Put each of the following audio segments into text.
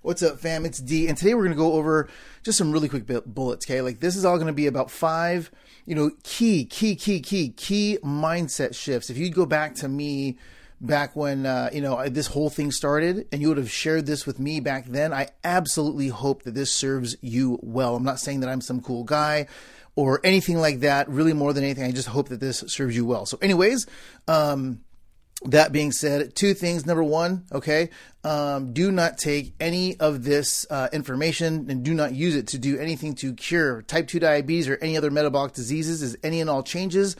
What's up, fam? It's D, and today we're going to go over just some really quick bullets. Okay, like this is all going to be about five, you know, key, key, key, key, key mindset shifts. If you go back to me back when uh, you know this whole thing started, and you would have shared this with me back then, I absolutely hope that this serves you well. I'm not saying that I'm some cool guy or anything like that. Really, more than anything, I just hope that this serves you well. So, anyways, um, that being said, two things. Number one, okay, um, do not take any of this uh, information and do not use it to do anything to cure type 2 diabetes or any other metabolic diseases, as any and all changes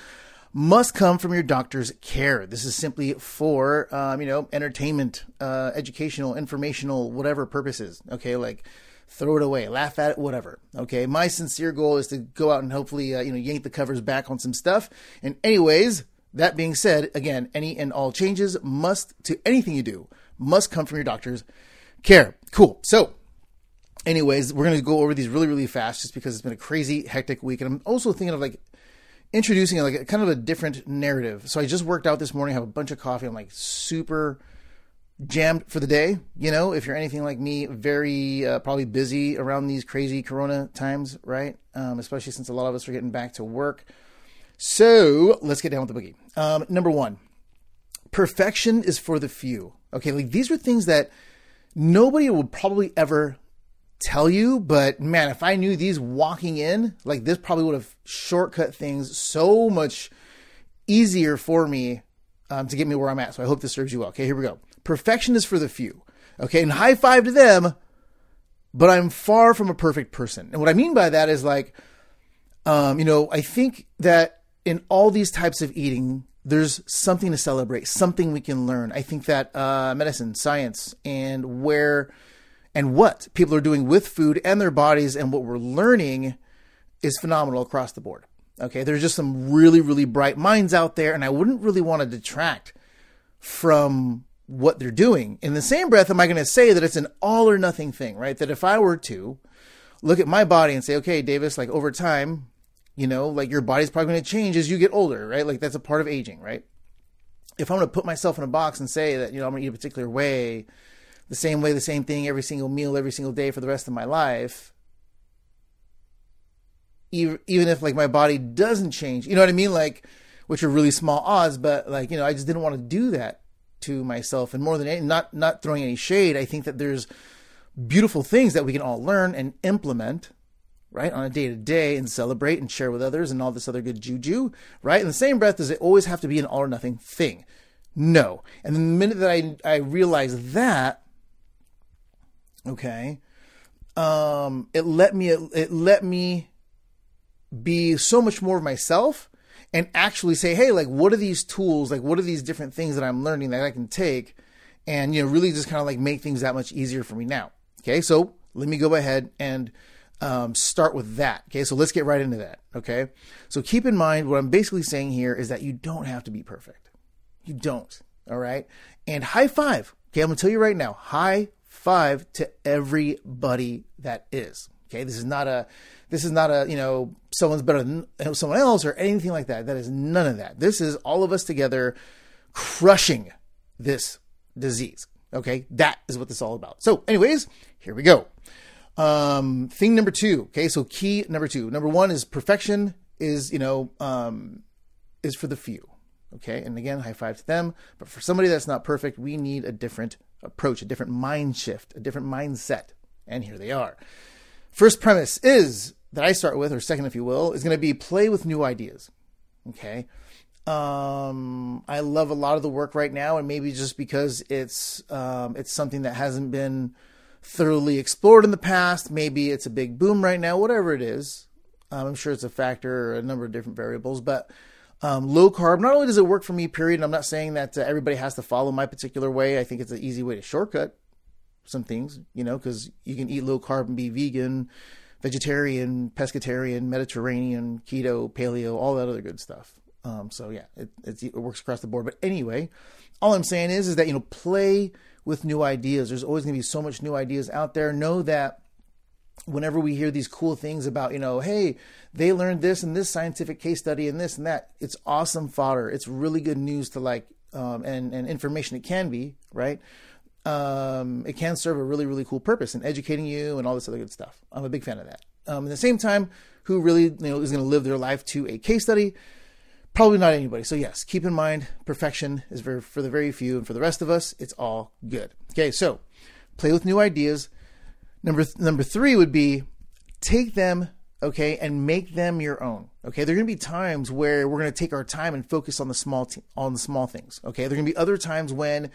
must come from your doctor's care. This is simply for, um, you know, entertainment, uh, educational, informational, whatever purposes. Okay, like throw it away, laugh at it, whatever. Okay, my sincere goal is to go out and hopefully, uh, you know, yank the covers back on some stuff. And, anyways, that being said, again, any and all changes must to anything you do must come from your doctor's care. Cool. So, anyways, we're going to go over these really, really fast just because it's been a crazy, hectic week. And I'm also thinking of like introducing like a, kind of a different narrative. So I just worked out this morning, have a bunch of coffee. I'm like super jammed for the day. You know, if you're anything like me, very uh, probably busy around these crazy Corona times, right? Um, especially since a lot of us are getting back to work. So let's get down with the boogie. Um, number one, perfection is for the few. Okay, like these are things that nobody would probably ever tell you, but man, if I knew these walking in, like this probably would have shortcut things so much easier for me um, to get me where I'm at. So I hope this serves you well. Okay, here we go. Perfection is for the few. Okay, and high five to them, but I'm far from a perfect person. And what I mean by that is like, um, you know, I think that in all these types of eating, there's something to celebrate, something we can learn. I think that uh, medicine, science, and where and what people are doing with food and their bodies and what we're learning is phenomenal across the board. Okay, there's just some really, really bright minds out there, and I wouldn't really want to detract from what they're doing. In the same breath, am I going to say that it's an all or nothing thing, right? That if I were to look at my body and say, okay, Davis, like over time, you know, like your body's probably going to change as you get older, right? Like that's a part of aging, right? If I'm going to put myself in a box and say that, you know, I'm going to eat a particular way, the same way, the same thing every single meal, every single day for the rest of my life, even, if like my body doesn't change, you know what I mean? Like, which are really small odds, but like, you know, I just didn't want to do that to myself. And more than any, not, not throwing any shade, I think that there's beautiful things that we can all learn and implement right, on a day to day and celebrate and share with others and all this other good juju, right? In the same breath, does it always have to be an all or nothing thing? No. And the minute that I, I realized that, okay, um, it let me, it let me be so much more of myself and actually say, hey, like, what are these tools? Like, what are these different things that I'm learning that I can take and, you know, really just kind of like make things that much easier for me now. Okay. So let me go ahead and, um, start with that. Okay, so let's get right into that. Okay, so keep in mind what I'm basically saying here is that you don't have to be perfect. You don't. All right, and high five. Okay, I'm gonna tell you right now, high five to everybody that is. Okay, this is not a, this is not a, you know, someone's better than someone else or anything like that. That is none of that. This is all of us together crushing this disease. Okay, that is what this is all about. So, anyways, here we go. Um, thing number two. Okay, so key number two. Number one is perfection is you know um, is for the few. Okay, and again, high five to them. But for somebody that's not perfect, we need a different approach, a different mind shift, a different mindset. And here they are. First premise is that I start with, or second, if you will, is going to be play with new ideas. Okay. Um, I love a lot of the work right now, and maybe just because it's um, it's something that hasn't been thoroughly explored in the past. Maybe it's a big boom right now, whatever it is. Um, I'm sure it's a factor, or a number of different variables, but um, low carb, not only does it work for me, period, and I'm not saying that uh, everybody has to follow my particular way. I think it's an easy way to shortcut some things, you know, because you can eat low carb and be vegan, vegetarian, pescatarian, Mediterranean, keto, paleo, all that other good stuff. Um, so yeah, it, it works across the board. But anyway, all I'm saying is, is that, you know, play with new ideas. There's always going to be so much new ideas out there. Know that whenever we hear these cool things about, you know, hey, they learned this and this scientific case study and this and that, it's awesome fodder. It's really good news to like, um, and, and information it can be, right? um, it can serve a really, really cool purpose in educating you and all this other good stuff. I'm a big fan of that. Um, at the same time, who really you know is going to live their life to a case study? Probably not anybody. So yes, keep in mind perfection is very, for the very few, and for the rest of us, it's all good. Okay, so play with new ideas. Number th- number three would be take them okay and make them your own okay there are going to be times where we're going to take our time and focus on the small t- on the small things okay there are going to be other times when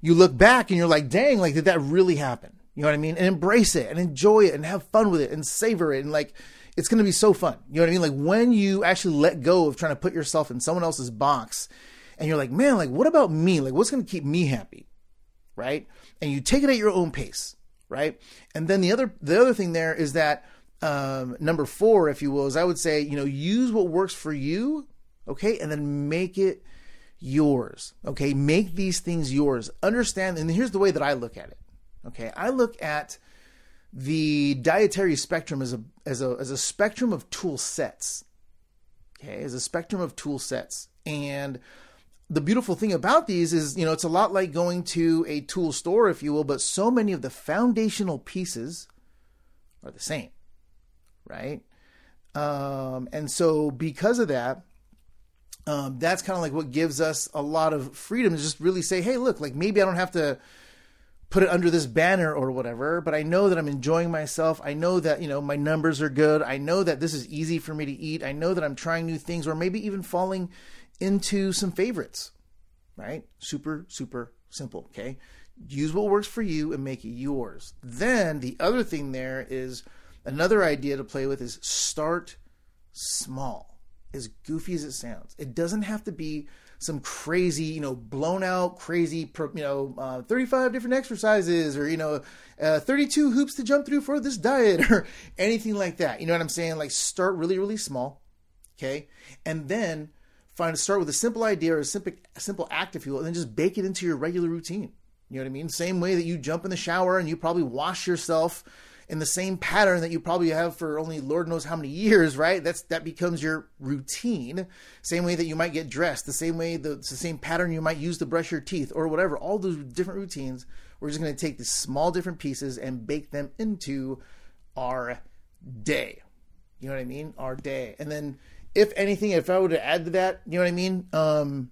you look back and you're like dang like did that really happen you know what i mean and embrace it and enjoy it and have fun with it and savor it and like it's going to be so fun. You know what i mean? Like when you actually let go of trying to put yourself in someone else's box and you're like man like what about me? Like what's going to keep me happy? Right? And you take it at your own pace. Right? And then the other the other thing there is that um, number four, if you will, is I would say, you know, use what works for you, okay, and then make it yours, okay? Make these things yours. Understand, and here's the way that I look at it, okay? I look at the dietary spectrum as a as a as a spectrum of tool sets, okay, as a spectrum of tool sets, and the beautiful thing about these is, you know, it's a lot like going to a tool store, if you will, but so many of the foundational pieces are the same right? Um, and so because of that, um, that's kind of like what gives us a lot of freedom to just really say, hey, look, like maybe I don't have to put it under this banner or whatever, but I know that I'm enjoying myself. I know that, you know, my numbers are good. I know that this is easy for me to eat. I know that I'm trying new things or maybe even falling into some favorites, right? Super, super simple. Okay. Use what works for you and make it yours. Then the other thing there is, Another idea to play with is start small, as goofy as it sounds. It doesn't have to be some crazy, you know, blown out, crazy, you know, uh, 35 different exercises or, you know, uh, 32 hoops to jump through for this diet or anything like that. You know what I'm saying? Like start really, really small. Okay. And then find start with a simple idea or a simple, simple act, if you will, and then just bake it into your regular routine. You know what I mean? Same way that you jump in the shower and you probably wash yourself in the same pattern that you probably have for only Lord knows how many years, right? That's that becomes your routine. Same way that you might get dressed, the same way the, the same pattern you might use to brush your teeth or whatever. All those different routines. We're just going to take these small different pieces and bake them into our day. You know what I mean? Our day. And then if anything, if I were to add to that, you know what I mean? Um,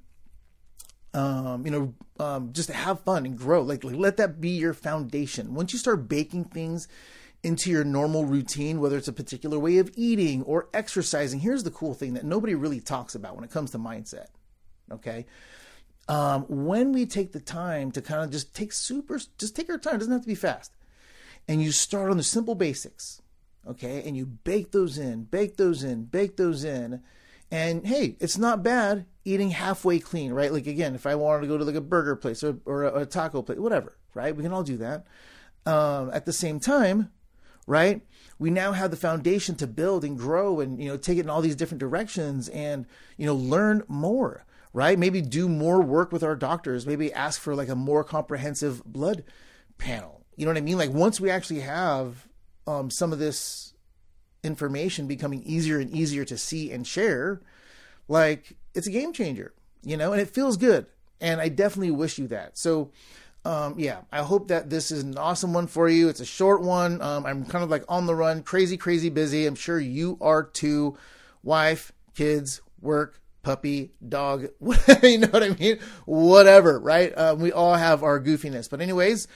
um, you know, um, just have fun and grow. Like, like, let that be your foundation. Once you start baking things into your normal routine, whether it's a particular way of eating or exercising. Here's the cool thing that nobody really talks about when it comes to mindset. Okay. Um, when we take the time to kind of just take super, just take our time, it doesn't have to be fast. And you start on the simple basics. Okay. And you bake those in, bake those in, bake those in. And hey, it's not bad eating halfway clean, right? Like again, if I wanted to go to like a burger place or, or a, a taco place, whatever, right? We can all do that. Um, at the same time, right? We now have the foundation to build and grow and, you know, take it in all these different directions and, you know, learn more, right? Maybe do more work with our doctors, maybe ask for like a more comprehensive blood panel. You know what I mean? Like once we actually have um, some of this information becoming easier and easier to see and share, like it's a game changer, you know, and it feels good. And I definitely wish you that. So, um, yeah, I hope that this is an awesome one for you. It's a short one. Um, I'm kind of like on the run, crazy, crazy busy. I'm sure you are too. Wife, kids, work, puppy, dog, you know what I mean? Whatever, right? Um, we all have our goofiness. But, anyways,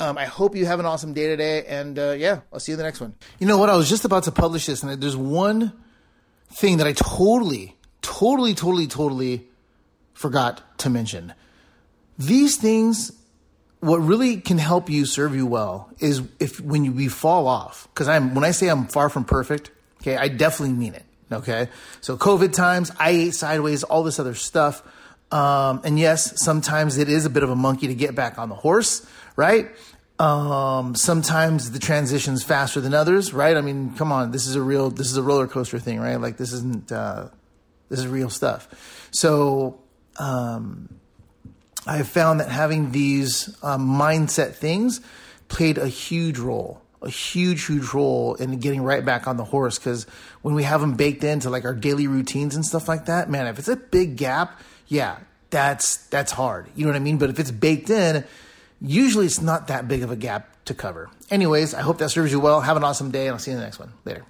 um, I hope you have an awesome day today. And uh, yeah, I'll see you in the next one. You know what? I was just about to publish this, and there's one thing that I totally, totally, totally, totally forgot to mention. These things what really can help you serve you well is if when you we fall off. Because i'm when i say i'm far from perfect okay i definitely mean it okay? So covid times i ate sideways all this other stuff. Um, and yes sometimes it is a bit of a monkey to get back on the horse right? Um, sometimes the transition's faster than others right? I mean come on this is a real this is a roller coaster thing right? Like this isn't uh, this is real stuff. So um, I found that having these um, mindset things played a huge role, a huge, huge role in getting right back on the horse. Because when we have them baked into like our daily routines and stuff like that, man, if it's a big gap, yeah, that's that's hard. You know what I mean? But if it's baked in, usually it's not that big of a gap to cover. Anyways, I hope that serves you well. Have an awesome day, and I'll see you in the next one. Later.